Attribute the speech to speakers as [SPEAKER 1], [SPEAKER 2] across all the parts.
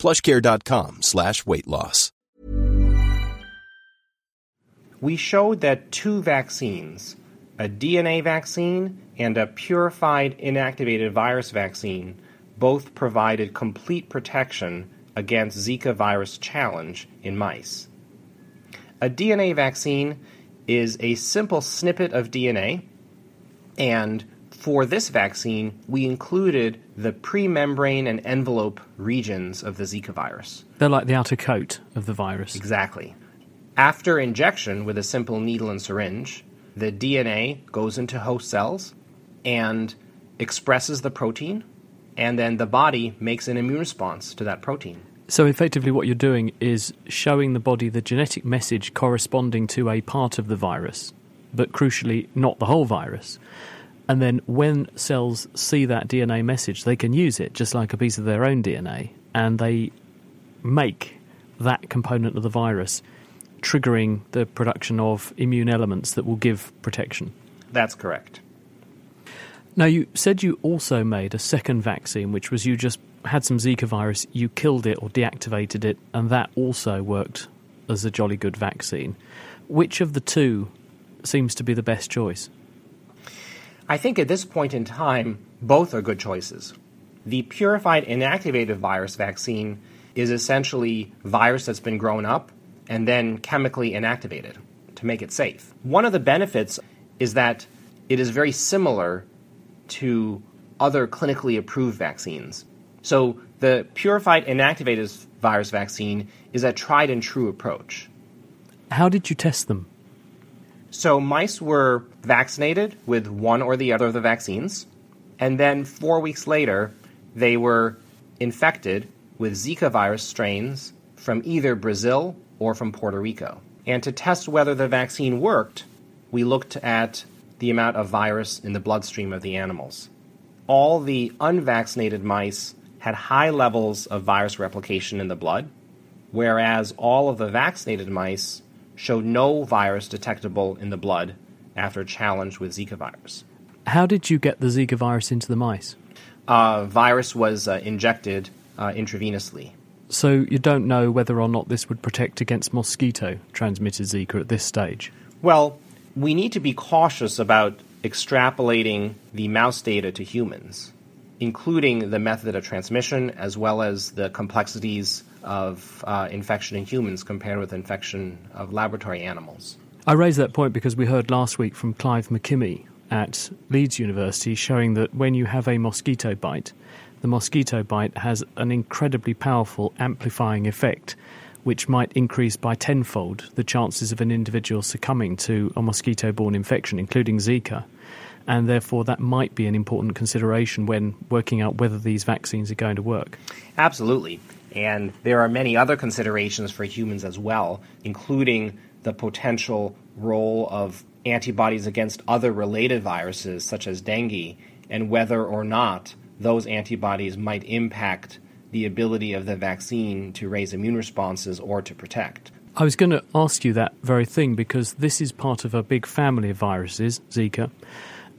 [SPEAKER 1] plushcare.com slash weight loss.
[SPEAKER 2] We showed that two vaccines, a DNA vaccine and a purified inactivated virus vaccine, both provided complete protection against Zika virus challenge in mice. A DNA vaccine is a simple snippet of DNA, and for this vaccine, we included the pre-membrane and envelope regions of the Zika virus.
[SPEAKER 3] They're like the outer coat of the virus.
[SPEAKER 2] Exactly. After injection with a simple needle and syringe, the DNA goes into host cells and expresses the protein, and then the body makes an immune response to that protein.
[SPEAKER 3] So, effectively, what you're doing is showing the body the genetic message corresponding to a part of the virus, but crucially, not the whole virus. And then when cells see that DNA message, they can use it just like a piece of their own DNA, and they make that component of the virus, triggering the production of immune elements that will give protection.
[SPEAKER 2] That's correct.
[SPEAKER 3] Now, you said you also made a second vaccine, which was you just had some Zika virus, you killed it or deactivated it, and that also worked as a jolly good vaccine. Which of the two seems to be the best choice?
[SPEAKER 2] I think at this point in time, both are good choices. The purified inactivated virus vaccine is essentially virus that's been grown up and then chemically inactivated to make it safe. One of the benefits is that it is very similar to other clinically approved vaccines. So the purified inactivated virus vaccine is a tried and true approach.
[SPEAKER 3] How did you test them?
[SPEAKER 2] So mice were vaccinated with one or the other of the vaccines, and then four weeks later, they were infected with Zika virus strains from either Brazil or from Puerto Rico. And to test whether the vaccine worked, we looked at the amount of virus in the bloodstream of the animals. All the unvaccinated mice had high levels of virus replication in the blood, whereas all of the vaccinated mice showed no virus detectable in the blood after challenge with Zika virus.
[SPEAKER 3] How did you get the Zika virus into the mice?
[SPEAKER 2] Uh, virus was uh, injected uh, intravenously.
[SPEAKER 3] So you don't know whether or not this would protect against mosquito transmitted Zika at this stage?
[SPEAKER 2] Well, we need to be cautious about extrapolating the mouse data to humans, including the method of transmission as well as the complexities of uh, infection in humans compared with infection of laboratory animals.
[SPEAKER 3] I raise that point because we heard last week from Clive McKimmie at Leeds University showing that when you have a mosquito bite, the mosquito bite has an incredibly powerful amplifying effect, which might increase by tenfold the chances of an individual succumbing to a mosquito borne infection, including Zika. And therefore, that might be an important consideration when working out whether these vaccines are going to work.
[SPEAKER 2] Absolutely. And there are many other considerations for humans as well, including the potential role of antibodies against other related viruses, such as dengue, and whether or not those antibodies might impact the ability of the vaccine to raise immune responses or to protect.
[SPEAKER 3] I was going to ask you that very thing because this is part of a big family of viruses, Zika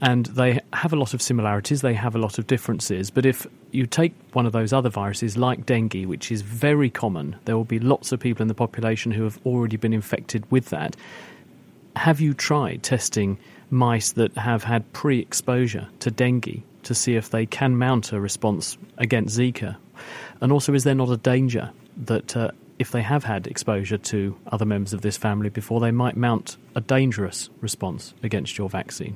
[SPEAKER 3] and they have a lot of similarities, they have a lot of differences. But if you take one of those other viruses, like dengue, which is very common, there will be lots of people in the population who have already been infected with that. Have you tried testing mice that have had pre exposure to dengue to see if they can mount a response against Zika? And also, is there not a danger that uh, if they have had exposure to other members of this family before, they might mount a dangerous response against your vaccine?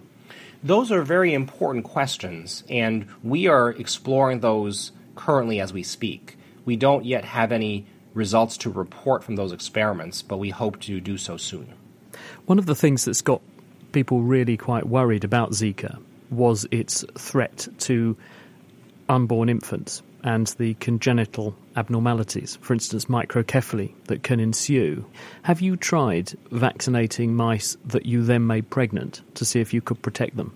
[SPEAKER 2] Those are very important questions, and we are exploring those currently as we speak. We don't yet have any results to report from those experiments, but we hope to do so soon.
[SPEAKER 3] One of the things that's got people really quite worried about Zika was its threat to unborn infants. And the congenital abnormalities, for instance, microcephaly, that can ensue. Have you tried vaccinating mice that you then made pregnant to see if you could protect them?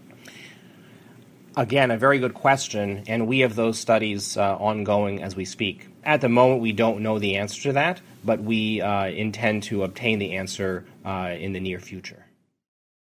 [SPEAKER 2] Again, a very good question, and we have those studies uh, ongoing as we speak. At the moment, we don't know the answer to that, but we uh, intend to obtain the answer uh, in the near future.